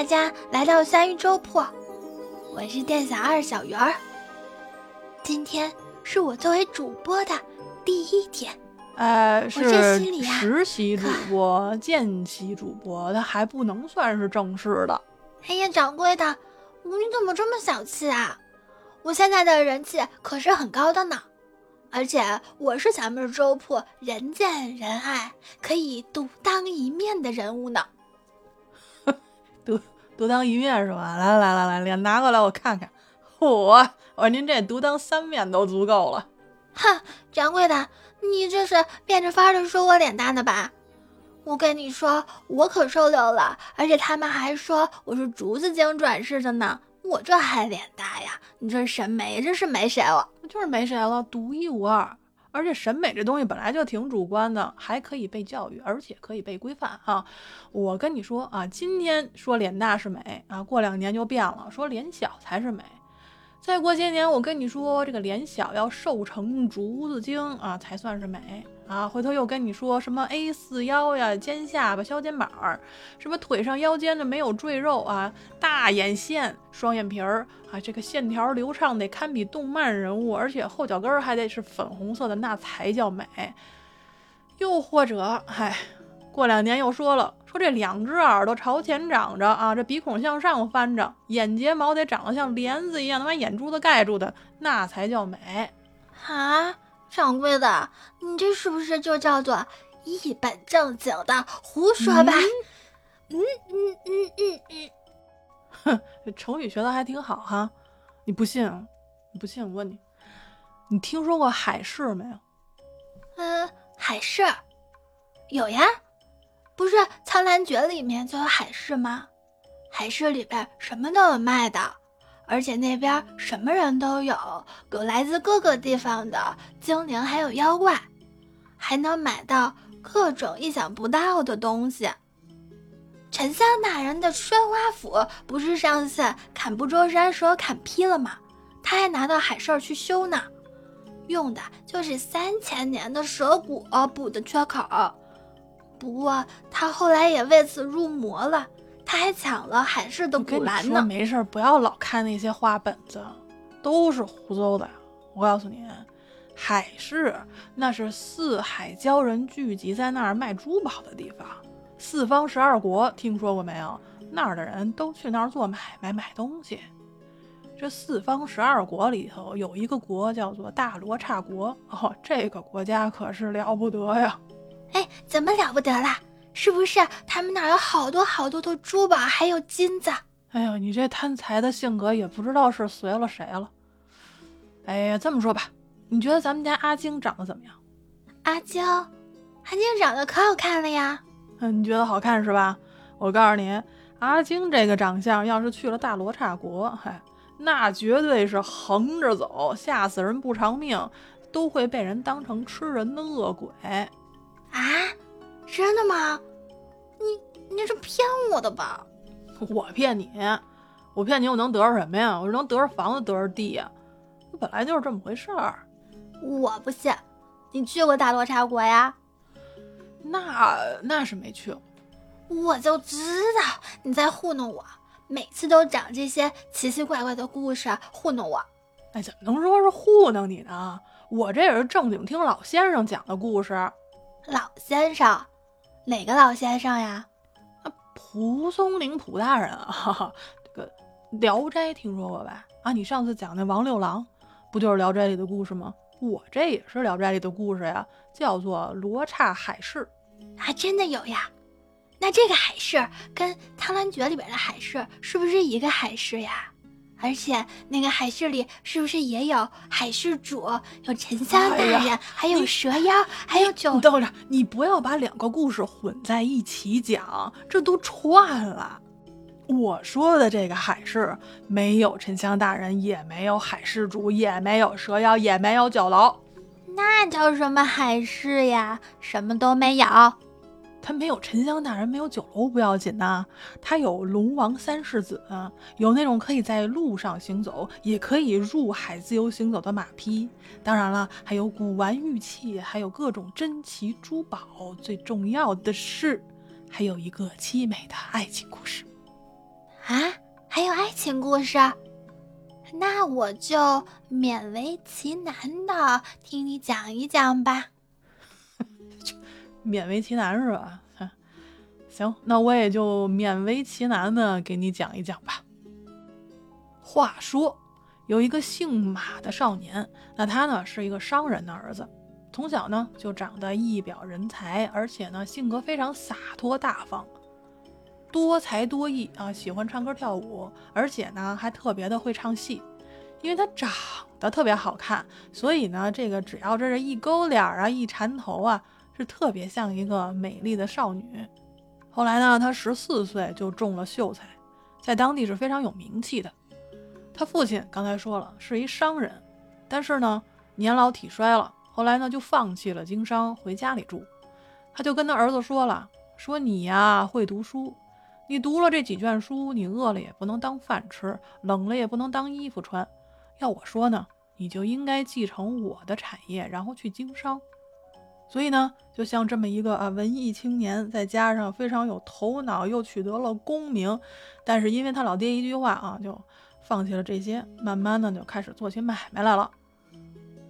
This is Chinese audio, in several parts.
迎大家来到三鱼粥铺，我是店小二小圆儿。今天是我作为主播的第一天，呃，是实习主播、见习主播，他还不能算是正式的。哎呀，掌柜的，你怎么这么小气啊？我现在的人气可是很高的呢，而且我是咱们粥铺人见人爱、可以独当一面的人物呢。独当一面是吧？来来来来，脸拿过来我看看。嚯，我说您这独当三面都足够了。哼，掌柜的，你这是变着法儿的说我脸大呢吧？我跟你说，我可受溜了，而且他们还说我是竹子精转世的呢，我这还脸大呀？你这审美真是没谁了。就是没谁了，独一无二。而且审美这东西本来就挺主观的，还可以被教育，而且可以被规范哈。我跟你说啊，今天说脸大是美啊，过两年就变了，说脸小才是美。再过些年，我跟你说，这个脸小要瘦成竹子精啊，才算是美啊。回头又跟你说什么 A 四腰呀、尖下巴、削肩膀儿，什么腿上腰间的没有赘肉啊，大眼线、双眼皮儿啊，这个线条流畅得堪比动漫人物，而且后脚跟儿还得是粉红色的，那才叫美。又或者，嗨，过两年又说了，说这两只耳朵朝前长着啊，这鼻孔向上翻着，眼睫毛得长得像帘子一样，能把眼珠子盖住的，那才叫美。啊，掌柜的，你这是不是就叫做一本正经的胡说吧？嗯嗯嗯嗯嗯，这成语学的还挺好哈，你不信啊？你不信我问你，你听说过海市没有？嗯，海市有呀，不是《苍兰诀》里面就有海市吗？海市里边什么都有卖的，而且那边什么人都有，有来自各个地方的精灵，还有妖怪，还能买到各种意想不到的东西。沉香大人的宣花斧不是上次砍不周山时候砍劈了吗？他还拿到海市去修呢。用的就是三千年的蛇骨补的缺口，不过他后来也为此入魔了，他还抢了海市的古兰呢。没事儿，不要老看那些花本子，都是胡诌的。我告诉你，海市那是四海鲛人聚集在那儿卖珠宝的地方，四方十二国听说过没有？那儿的人都去那儿做买卖买东西。这四方十二国里头有一个国叫做大罗刹国哦，这个国家可是了不得呀！哎，怎么了不得啦？是不是他们那儿有好多好多的珠宝，还有金子？哎呦，你这贪财的性格也不知道是随了谁了。哎呀，这么说吧，你觉得咱们家阿晶长得怎么样？阿娇，阿晶长得可好看了呀！嗯，你觉得好看是吧？我告诉你，阿晶这个长相，要是去了大罗刹国，嗨，那绝对是横着走，吓死人不偿命，都会被人当成吃人的恶鬼。啊，真的吗？你你是骗我的吧？我骗你，我骗你，我能得着什么呀？我是能得着房子，得着地呀，本来就是这么回事儿。我不信，你去过大罗刹国呀？那那是没去过。我就知道你在糊弄我，每次都讲这些奇奇怪怪的故事糊弄我。哎，怎么能说是糊弄你呢？我这也是正经听老先生讲的故事。老先生，哪个老先生呀？啊，蒲松龄蒲大人啊，哈哈，这个《聊斋》听说过吧？啊，你上次讲那王六郎，不就是《聊斋》里的故事吗？我这也是《聊斋》里的故事呀，叫做罗刹海市。啊真的有呀。那这个海市跟《苍兰诀》里边的海市是不是一个海市呀？而且那个海市里是不是也有海市主，有沉香大人，哎还有蛇妖，还有九你等着，你不要把两个故事混在一起讲，这都串了。我说的这个海市，没有沉香大人，也没有海市主，也没有蛇妖，也没有酒楼。那叫什么海市呀？什么都没有。他没有沉香大人，没有酒楼不要紧呐、他有龙王三世子，有那种可以在路上行走，也可以入海自由行走的马匹。当然了，还有古玩玉器，还有各种珍奇珠宝。最重要的是，还有一个凄美的爱情故事。啊，还有爱情故事？那我就勉为其难的听你讲一讲吧。勉为其难是吧？行，那我也就勉为其难的给你讲一讲吧。话说，有一个姓马的少年，那他呢是一个商人的儿子，从小呢就长得一表人才，而且呢性格非常洒脱大方，多才多艺啊，喜欢唱歌跳舞，而且呢还特别的会唱戏。因为他长得特别好看，所以呢这个只要这是一勾脸啊，一缠头啊，是特别像一个美丽的少女。后来呢，他十四岁就中了秀才，在当地是非常有名气的。他父亲刚才说了是一商人，但是呢年老体衰了，后来呢就放弃了经商，回家里住。他就跟他儿子说了：“说你呀会读书，你读了这几卷书，你饿了也不能当饭吃，冷了也不能当衣服穿。要我说呢，你就应该继承我的产业，然后去经商。”所以呢，就像这么一个啊文艺青年，再加上非常有头脑，又取得了功名，但是因为他老爹一句话啊，就放弃了这些，慢慢的就开始做起买卖来了。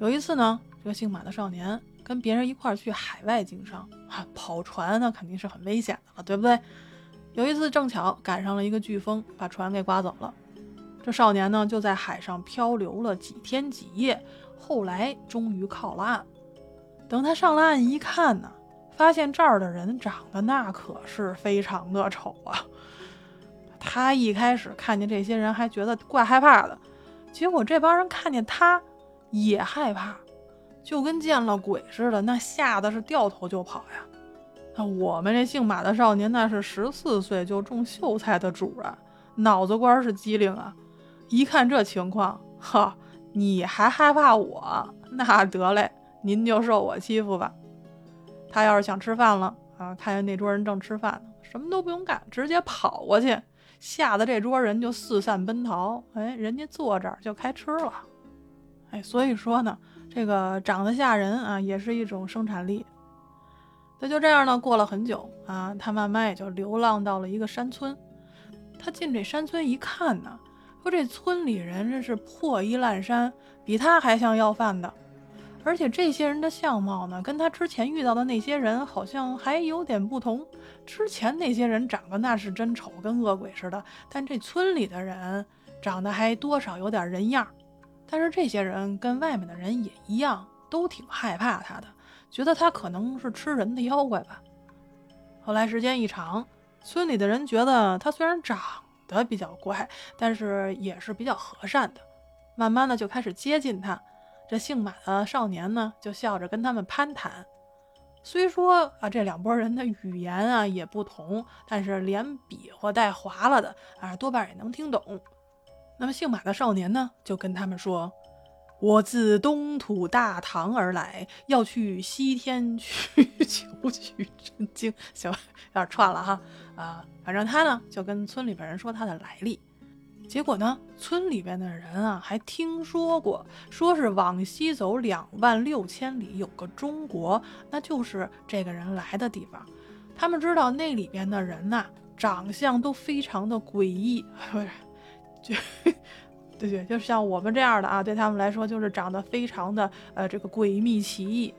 有一次呢，这个姓马的少年跟别人一块儿去海外经商啊，跑船那肯定是很危险的了，对不对？有一次正巧赶上了一个飓风，把船给刮走了。这少年呢就在海上漂流了几天几夜，后来终于靠了岸。等他上了岸一看呢，发现这儿的人长得那可是非常的丑啊。他一开始看见这些人还觉得怪害怕的，结果这帮人看见他也害怕，就跟见了鬼似的，那吓得是掉头就跑呀。那我们这姓马的少年那是十四岁就中秀才的主啊，脑子瓜是机灵啊。一看这情况，哈，你还害怕我？那得嘞。您就受我欺负吧。他要是想吃饭了啊，看见那桌人正吃饭呢，什么都不用干，直接跑过去，吓得这桌人就四散奔逃。哎，人家坐这儿就开吃了。哎，所以说呢，这个长得吓人啊，也是一种生产力。那就这样呢，过了很久啊，他慢慢也就流浪到了一个山村。他进这山村一看呢，说这村里人真是破衣烂衫，比他还像要饭的。而且这些人的相貌呢，跟他之前遇到的那些人好像还有点不同。之前那些人长得那是真丑，跟恶鬼似的，但这村里的人长得还多少有点人样。但是这些人跟外面的人也一样，都挺害怕他的，觉得他可能是吃人的妖怪吧。后来时间一长，村里的人觉得他虽然长得比较怪，但是也是比较和善的，慢慢的就开始接近他。这姓马的少年呢，就笑着跟他们攀谈。虽说啊，这两拨人的语言啊也不同，但是连比划带划拉的啊，多半也能听懂。那么姓马的少年呢，就跟他们说：“我自东土大唐而来，要去西天去 求取真经。”行，有点串了哈啊，反正他呢就跟村里边人说他的来历。结果呢，村里边的人啊，还听说过，说是往西走两万六千里有个中国，那就是这个人来的地方。他们知道那里边的人呐，长相都非常的诡异，就，对对，就像我们这样的啊，对他们来说就是长得非常的呃这个诡秘奇异。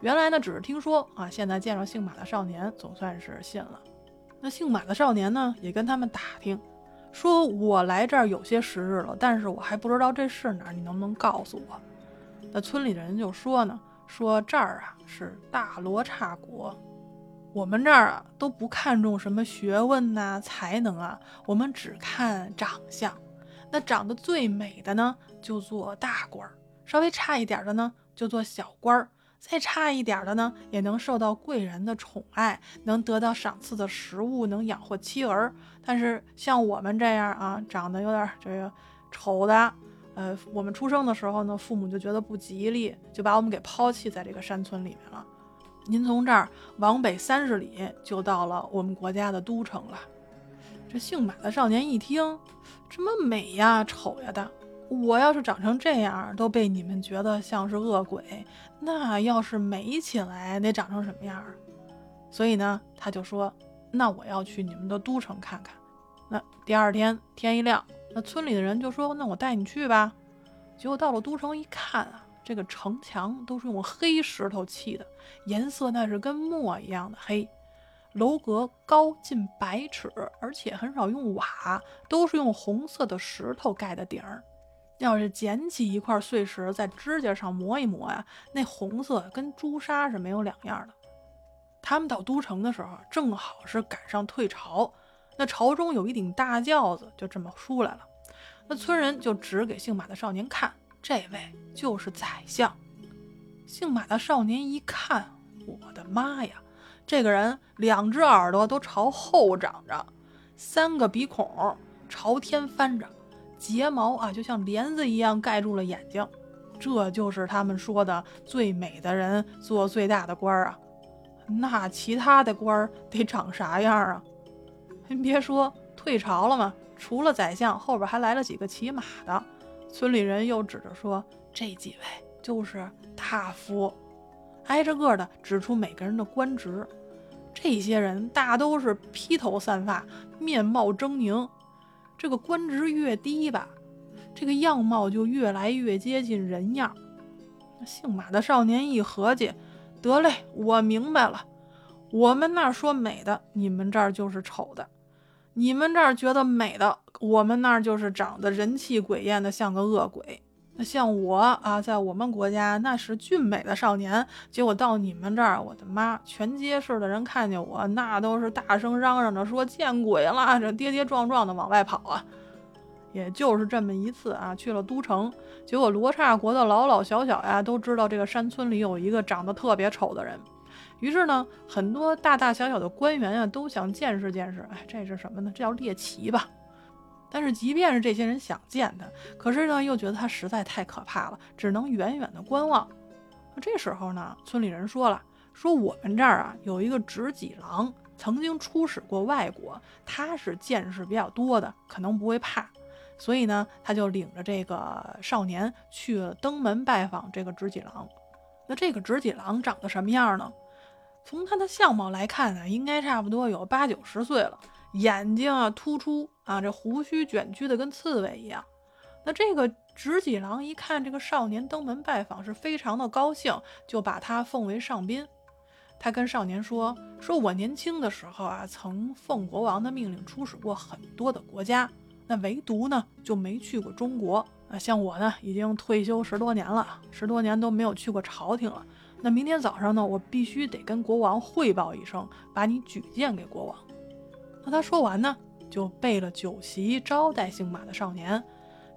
原来呢，只是听说啊，现在见着姓马的少年，总算是信了。那姓马的少年呢，也跟他们打听。说我来这儿有些时日了，但是我还不知道这是哪儿，你能不能告诉我？那村里的人就说呢，说这儿啊是大罗刹国，我们这儿啊都不看重什么学问呐、才能啊，我们只看长相。那长得最美的呢，就做大官儿；稍微差一点的呢，就做小官儿。再差一点的呢，也能受到贵人的宠爱，能得到赏赐的食物，能养活妻儿。但是像我们这样啊，长得有点这个丑的，呃，我们出生的时候呢，父母就觉得不吉利，就把我们给抛弃在这个山村里面了。您从这儿往北三十里，就到了我们国家的都城了。这姓马的少年一听，这么美呀、丑呀的。我要是长成这样，都被你们觉得像是恶鬼，那要是美起来，得长成什么样？所以呢，他就说：“那我要去你们的都城看看。”那第二天天一亮，那村里的人就说：“那我带你去吧。”结果到了都城一看啊，这个城墙都是用黑石头砌的，颜色那是跟墨一样的黑。楼阁高近百尺，而且很少用瓦，都是用红色的石头盖的顶儿。要是捡起一块碎石，在指甲上磨一磨呀，那红色跟朱砂是没有两样的。他们到都城的时候，正好是赶上退潮，那朝中有一顶大轿子，就这么出来了。那村人就指给姓马的少年看，这位就是宰相。姓马的少年一看，我的妈呀，这个人两只耳朵都朝后长着，三个鼻孔朝天翻着。睫毛啊，就像帘子一样盖住了眼睛，这就是他们说的最美的人做最大的官儿啊。那其他的官儿得长啥样啊？您别说，退朝了嘛，除了宰相，后边还来了几个骑马的。村里人又指着说，这几位就是大夫，挨着个的指出每个人的官职。这些人大都是披头散发，面貌狰狞。这个官职越低吧，这个样貌就越来越接近人样。姓马的少年一合计，得嘞，我明白了。我们那儿说美的，你们这儿就是丑的；你们这儿觉得美的，我们那儿就是长得人气鬼艳的，像个恶鬼。那像我啊，在我们国家那是俊美的少年，结果到你们这儿，我的妈！全街市的人看见我，那都是大声嚷嚷着说见鬼了，这跌跌撞撞的往外跑啊！也就是这么一次啊，去了都城，结果罗刹国的老老小小呀，都知道这个山村里有一个长得特别丑的人，于是呢，很多大大小小的官员啊，都想见识见识。哎，这是什么呢？这叫猎奇吧。但是，即便是这些人想见他，可是呢，又觉得他实在太可怕了，只能远远的观望。这时候呢，村里人说了，说我们这儿啊有一个执戟郎，曾经出使过外国，他是见识比较多的，可能不会怕。所以呢，他就领着这个少年去登门拜访这个执戟郎。那这个执戟郎长得什么样呢？从他的相貌来看呢，应该差不多有八九十岁了。眼睛啊突出啊，这胡须卷曲的跟刺猬一样。那这个执戟郎一看这个少年登门拜访，是非常的高兴，就把他奉为上宾。他跟少年说：“说我年轻的时候啊，曾奉国王的命令出使过很多的国家，那唯独呢就没去过中国啊。像我呢，已经退休十多年了，十多年都没有去过朝廷了。那明天早上呢，我必须得跟国王汇报一声，把你举荐给国王。”那他说完呢，就备了酒席招待姓马的少年。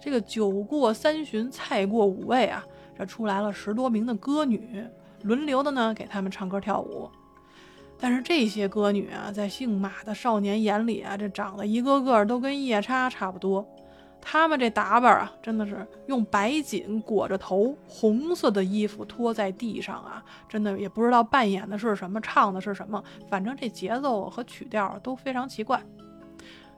这个酒过三巡，菜过五味啊，这出来了十多名的歌女，轮流的呢给他们唱歌跳舞。但是这些歌女啊，在姓马的少年眼里啊，这长得一个个都跟夜叉差不多。他们这打扮啊，真的是用白锦裹着头，红色的衣服拖在地上啊，真的也不知道扮演的是什么，唱的是什么，反正这节奏和曲调都非常奇怪。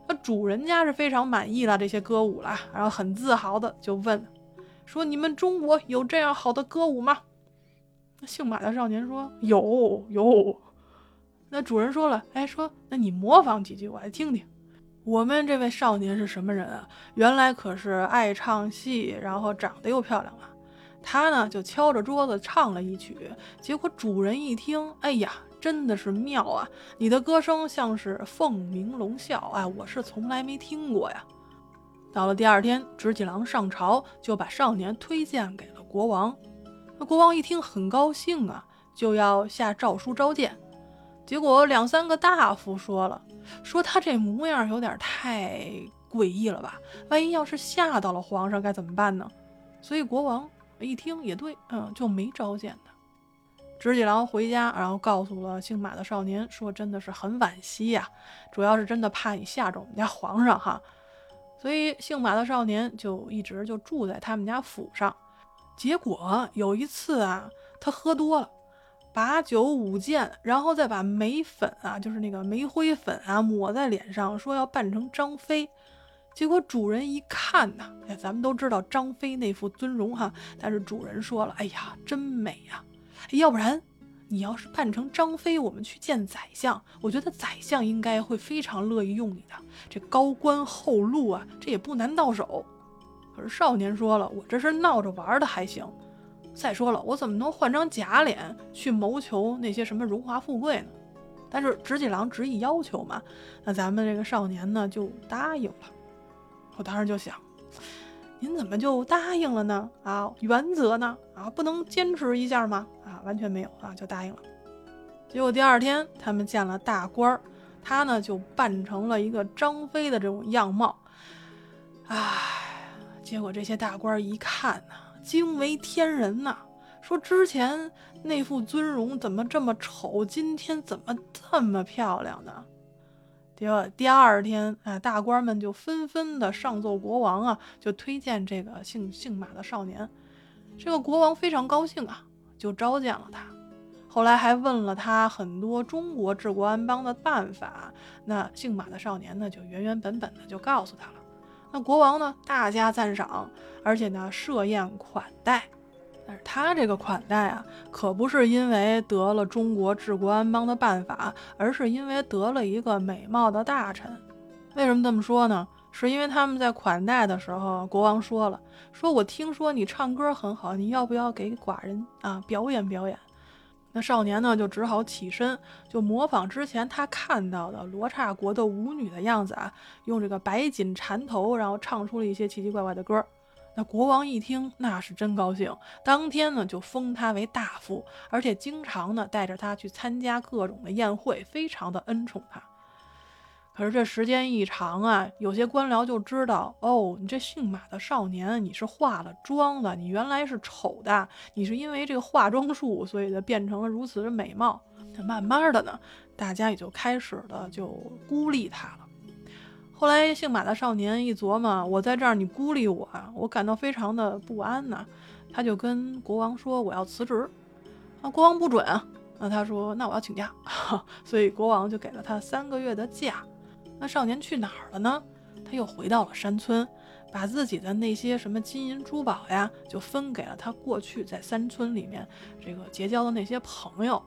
那主人家是非常满意了这些歌舞了，然后很自豪的就问说：“你们中国有这样好的歌舞吗？”那姓马的少年说：“有有。”那主人说了：“哎，说那你模仿几句，我来听听。”我们这位少年是什么人啊？原来可是爱唱戏，然后长得又漂亮啊。他呢就敲着桌子唱了一曲，结果主人一听，哎呀，真的是妙啊！你的歌声像是凤鸣龙啸，哎，我是从来没听过呀。到了第二天，执戟郎上朝，就把少年推荐给了国王。那国王一听很高兴啊，就要下诏书召见。结果两三个大夫说了。说他这模样有点太诡异了吧？万一要是吓到了皇上该怎么办呢？所以国王一听也对，嗯，就没召见他。执戟郎回家，然后告诉了姓马的少年，说真的是很惋惜呀，主要是真的怕你吓着我们家皇上哈。所以姓马的少年就一直就住在他们家府上。结果有一次啊，他喝多了。把酒舞剑，然后再把眉粉啊，就是那个煤灰粉啊，抹在脸上，说要扮成张飞。结果主人一看呐，哎，咱们都知道张飞那副尊容哈，但是主人说了，哎呀，真美呀！要不然你要是扮成张飞，我们去见宰相，我觉得宰相应该会非常乐意用你的。这高官厚禄啊，这也不难到手。可是少年说了，我这是闹着玩的，还行。再说了，我怎么能换张假脸去谋求那些什么荣华富贵呢？但是直戟郎执意要求嘛，那咱们这个少年呢就答应了。我当时就想，您怎么就答应了呢？啊，原则呢？啊，不能坚持一下吗？啊，完全没有啊，就答应了。结果第二天他们见了大官儿，他呢就扮成了一个张飞的这种样貌。唉，结果这些大官儿一看呢，惊为天人呐，说之前。那副尊容怎么这么丑？今天怎么这么漂亮呢？第二第二天，啊，大官们就纷纷的上奏国王啊，就推荐这个姓姓马的少年。这个国王非常高兴啊，就召见了他。后来还问了他很多中国治国安邦的办法。那姓马的少年呢，就原原本本的就告诉他了。那国王呢，大加赞赏，而且呢，设宴款待。但是他这个款待啊，可不是因为得了中国治国安邦的办法，而是因为得了一个美貌的大臣。为什么这么说呢？是因为他们在款待的时候，国王说了：“说我听说你唱歌很好，你要不要给寡人啊表演表演？”那少年呢，就只好起身，就模仿之前他看到的罗刹国的舞女的样子啊，用这个白锦缠头，然后唱出了一些奇奇怪怪的歌。那国王一听，那是真高兴，当天呢就封他为大夫，而且经常呢带着他去参加各种的宴会，非常的恩宠他。可是这时间一长啊，有些官僚就知道，哦，你这姓马的少年，你是化了妆的，你原来是丑的，你是因为这个化妆术，所以就变成了如此的美貌。慢慢的呢，大家也就开始的就孤立他了。后来，姓马的少年一琢磨，我在这儿，你孤立我啊，我感到非常的不安呐。他就跟国王说：“我要辞职。”啊，国王不准啊。那他说：“那我要请假。”所以国王就给了他三个月的假。那少年去哪儿了呢？他又回到了山村，把自己的那些什么金银珠宝呀，就分给了他过去在山村里面这个结交的那些朋友。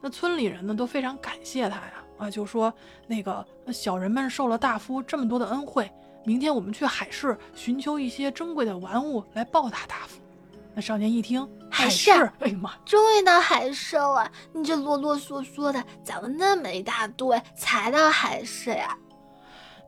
那村里人呢，都非常感谢他呀。啊，就说那个小人们受了大夫这么多的恩惠，明天我们去海市寻求一些珍贵的玩物来报答大夫。那少年一听海市，哎呀妈，终于到海市了！你这啰啰嗦嗦的讲了那么一大堆，才到海市呀？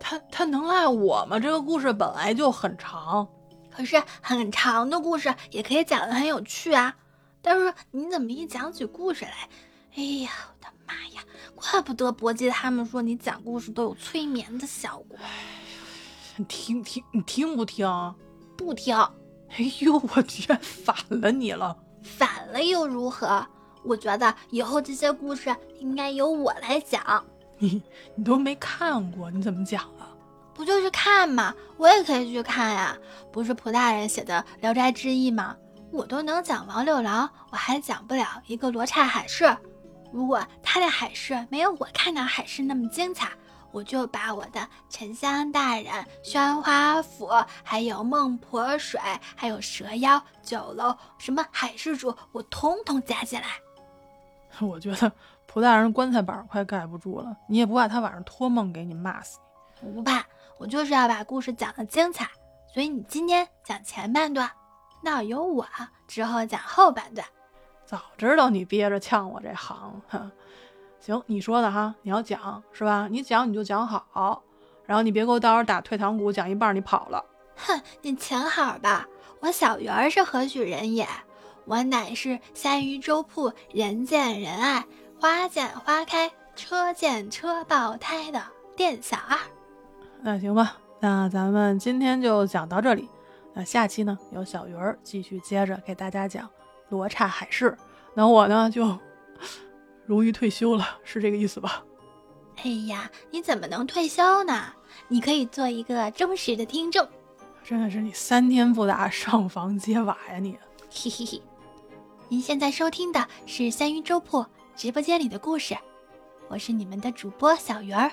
他他能赖我吗？这个故事本来就很长，可是很长的故事也可以讲的很有趣啊。但是你怎么一讲起故事来，哎呀，我的妈呀！怪不得伯姬他们说你讲故事都有催眠的效果。你听听，你听不听？不听。哎呦，我居然反了你了！反了又如何？我觉得以后这些故事应该由我来讲。你你都没看过，你怎么讲啊？不就是看嘛，我也可以去看呀。不是蒲大人写的《聊斋志异》吗？我都能讲王六郎，我还讲不了一个罗刹海市。如果他的海市没有我看到海市那么精彩，我就把我的沉香大人、宣花府，还有孟婆水，还有蛇妖酒楼，什么海市主，我通通加进来。我觉得蒲大人棺材板快盖不住了，你也不怕他晚上托梦给你骂死你？我不怕，我就是要把故事讲得精彩。所以你今天讲前半段，那有我之后讲后半段。早知道你憋着呛我这行，行，你说的哈，你要讲是吧？你讲你就讲好，然后你别给我到时候打退堂鼓，讲一半你跑了。哼，你请好吧，我小鱼儿是何许人也？我乃是三鱼粥铺人见人爱、花见花开、车见车爆胎的店小二。那行吧，那咱们今天就讲到这里。那下期呢，由小鱼儿继续接着给大家讲。罗刹海市，那我呢就荣誉退休了，是这个意思吧？哎呀，你怎么能退休呢？你可以做一个忠实的听众。真的是你三天不打上房揭瓦呀你！嘿嘿嘿，您现在收听的是三鱼粥铺直播间里的故事，我是你们的主播小鱼儿，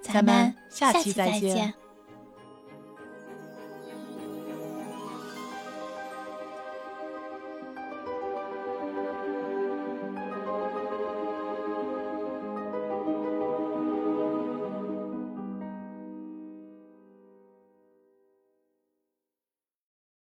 咱们下期再见。